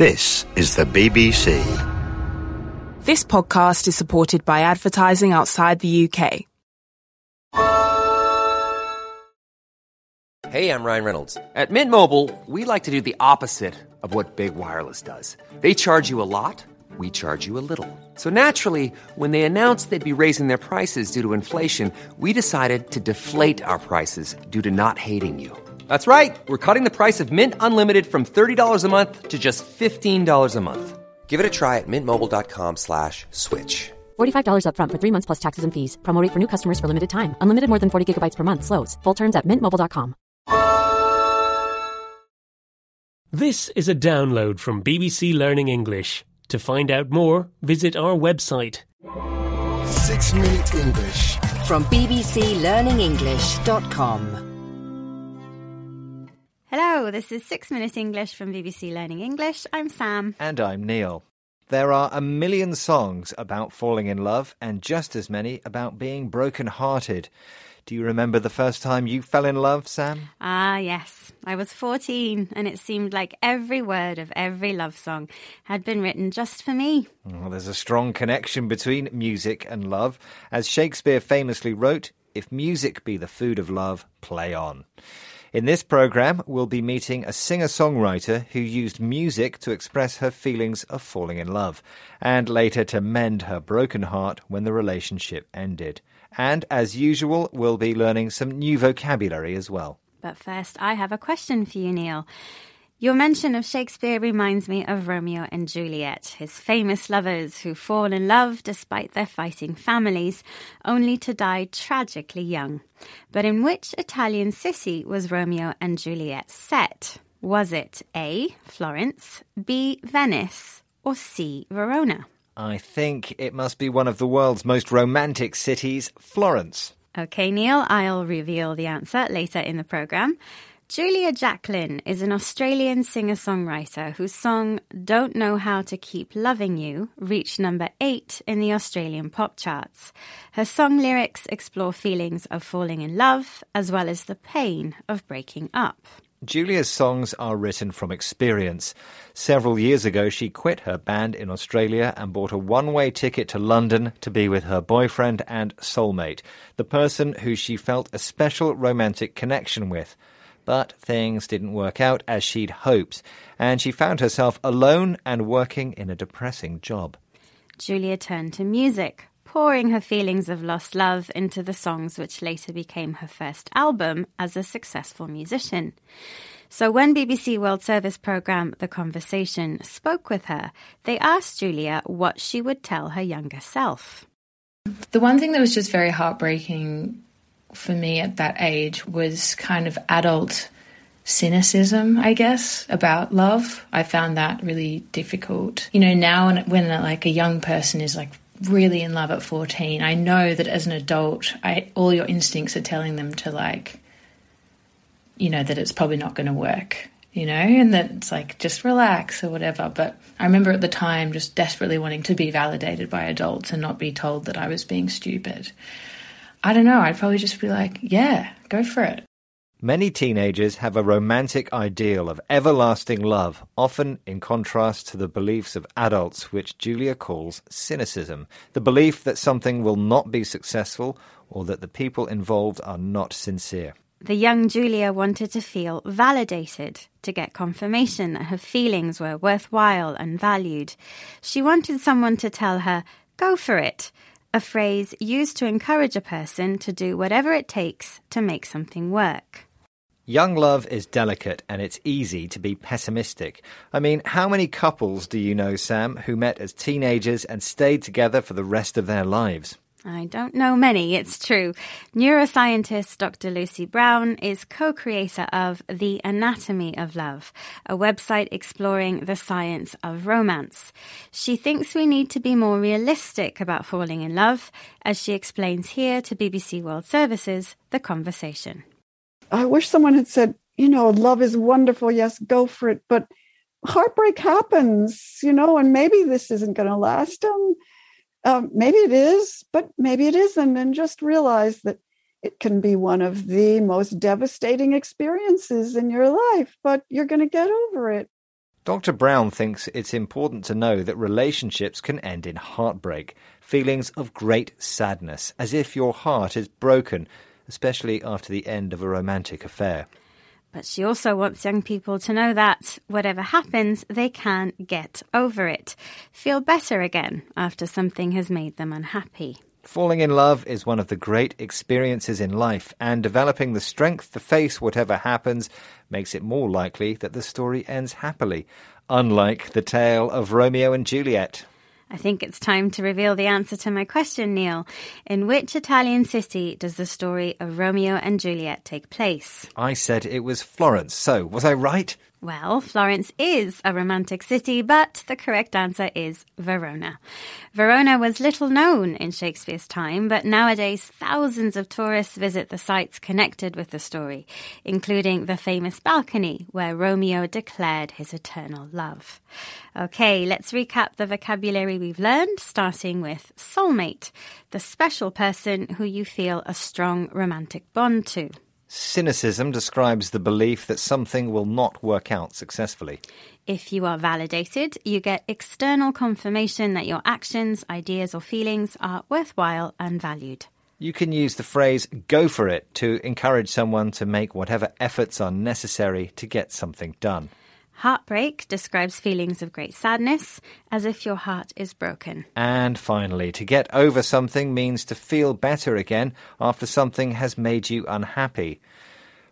This is the BBC. This podcast is supported by advertising outside the UK. Hey, I'm Ryan Reynolds. At Mint Mobile, we like to do the opposite of what Big Wireless does. They charge you a lot, we charge you a little. So naturally, when they announced they'd be raising their prices due to inflation, we decided to deflate our prices due to not hating you. That's right. We're cutting the price of Mint Unlimited from $30 a month to just $15 a month. Give it a try at mintmobile.com slash switch. $45 upfront for three months plus taxes and fees. Promo rate for new customers for limited time. Unlimited more than 40 gigabytes per month. Slows. Full terms at mintmobile.com. This is a download from BBC Learning English. To find out more, visit our website. Six Minute English. from bbclearningenglish.com. Hello, this is 6 Minute English from BBC Learning English. I'm Sam. And I'm Neil. There are a million songs about falling in love and just as many about being broken-hearted. Do you remember the first time you fell in love, Sam? Ah, yes. I was 14 and it seemed like every word of every love song had been written just for me. Well, there's a strong connection between music and love. As Shakespeare famously wrote, if music be the food of love, play on. In this program, we'll be meeting a singer-songwriter who used music to express her feelings of falling in love, and later to mend her broken heart when the relationship ended. And as usual, we'll be learning some new vocabulary as well. But first, I have a question for you, Neil. Your mention of Shakespeare reminds me of Romeo and Juliet, his famous lovers who fall in love despite their fighting families, only to die tragically young. But in which Italian city was Romeo and Juliet set? Was it A. Florence, B. Venice, or C. Verona? I think it must be one of the world's most romantic cities, Florence. Okay, Neil, I'll reveal the answer later in the programme. Julia Jacklin is an Australian singer songwriter whose song Don't Know How to Keep Loving You reached number eight in the Australian pop charts. Her song lyrics explore feelings of falling in love as well as the pain of breaking up. Julia's songs are written from experience. Several years ago, she quit her band in Australia and bought a one way ticket to London to be with her boyfriend and soulmate, the person who she felt a special romantic connection with. But things didn't work out as she'd hoped, and she found herself alone and working in a depressing job. Julia turned to music, pouring her feelings of lost love into the songs which later became her first album as a successful musician. So when BBC World Service programme The Conversation spoke with her, they asked Julia what she would tell her younger self. The one thing that was just very heartbreaking for me at that age was kind of adult cynicism, I guess, about love. I found that really difficult. You know, now when, when like a young person is like really in love at 14, I know that as an adult, I, all your instincts are telling them to like, you know, that it's probably not going to work, you know, and that it's like just relax or whatever. But I remember at the time just desperately wanting to be validated by adults and not be told that I was being stupid. I don't know, I'd probably just be like, yeah, go for it. Many teenagers have a romantic ideal of everlasting love, often in contrast to the beliefs of adults, which Julia calls cynicism the belief that something will not be successful or that the people involved are not sincere. The young Julia wanted to feel validated, to get confirmation that her feelings were worthwhile and valued. She wanted someone to tell her, go for it, a phrase used to encourage a person to do whatever it takes to make something work. Young love is delicate and it's easy to be pessimistic. I mean, how many couples do you know, Sam, who met as teenagers and stayed together for the rest of their lives? I don't know many, it's true. Neuroscientist Dr. Lucy Brown is co creator of The Anatomy of Love, a website exploring the science of romance. She thinks we need to be more realistic about falling in love, as she explains here to BBC World Services The Conversation. I wish someone had said, you know, love is wonderful. Yes, go for it. But heartbreak happens, you know, and maybe this isn't going to last. Um, um, maybe it is, but maybe it isn't. And just realize that it can be one of the most devastating experiences in your life, but you're going to get over it. Dr. Brown thinks it's important to know that relationships can end in heartbreak, feelings of great sadness, as if your heart is broken, especially after the end of a romantic affair. But she also wants young people to know that whatever happens, they can get over it, feel better again after something has made them unhappy. Falling in love is one of the great experiences in life, and developing the strength to face whatever happens makes it more likely that the story ends happily, unlike the tale of Romeo and Juliet. I think it's time to reveal the answer to my question, Neil. In which Italian city does the story of Romeo and Juliet take place? I said it was Florence, so was I right? Well, Florence is a romantic city, but the correct answer is Verona. Verona was little known in Shakespeare's time, but nowadays thousands of tourists visit the sites connected with the story, including the famous balcony where Romeo declared his eternal love. Okay, let's recap the vocabulary we've learned, starting with soulmate, the special person who you feel a strong romantic bond to. Cynicism describes the belief that something will not work out successfully. If you are validated, you get external confirmation that your actions, ideas, or feelings are worthwhile and valued. You can use the phrase go for it to encourage someone to make whatever efforts are necessary to get something done. Heartbreak describes feelings of great sadness, as if your heart is broken. And finally, to get over something means to feel better again after something has made you unhappy.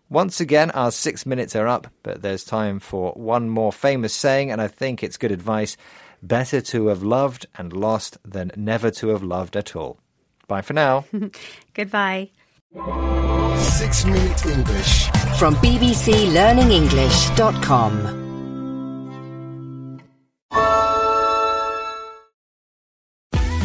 Once again, our six minutes are up, but there's time for one more famous saying, and I think it's good advice. Better to have loved and lost than never to have loved at all. Bye for now. Goodbye. Six Minute English. From bbclearningenglish.com.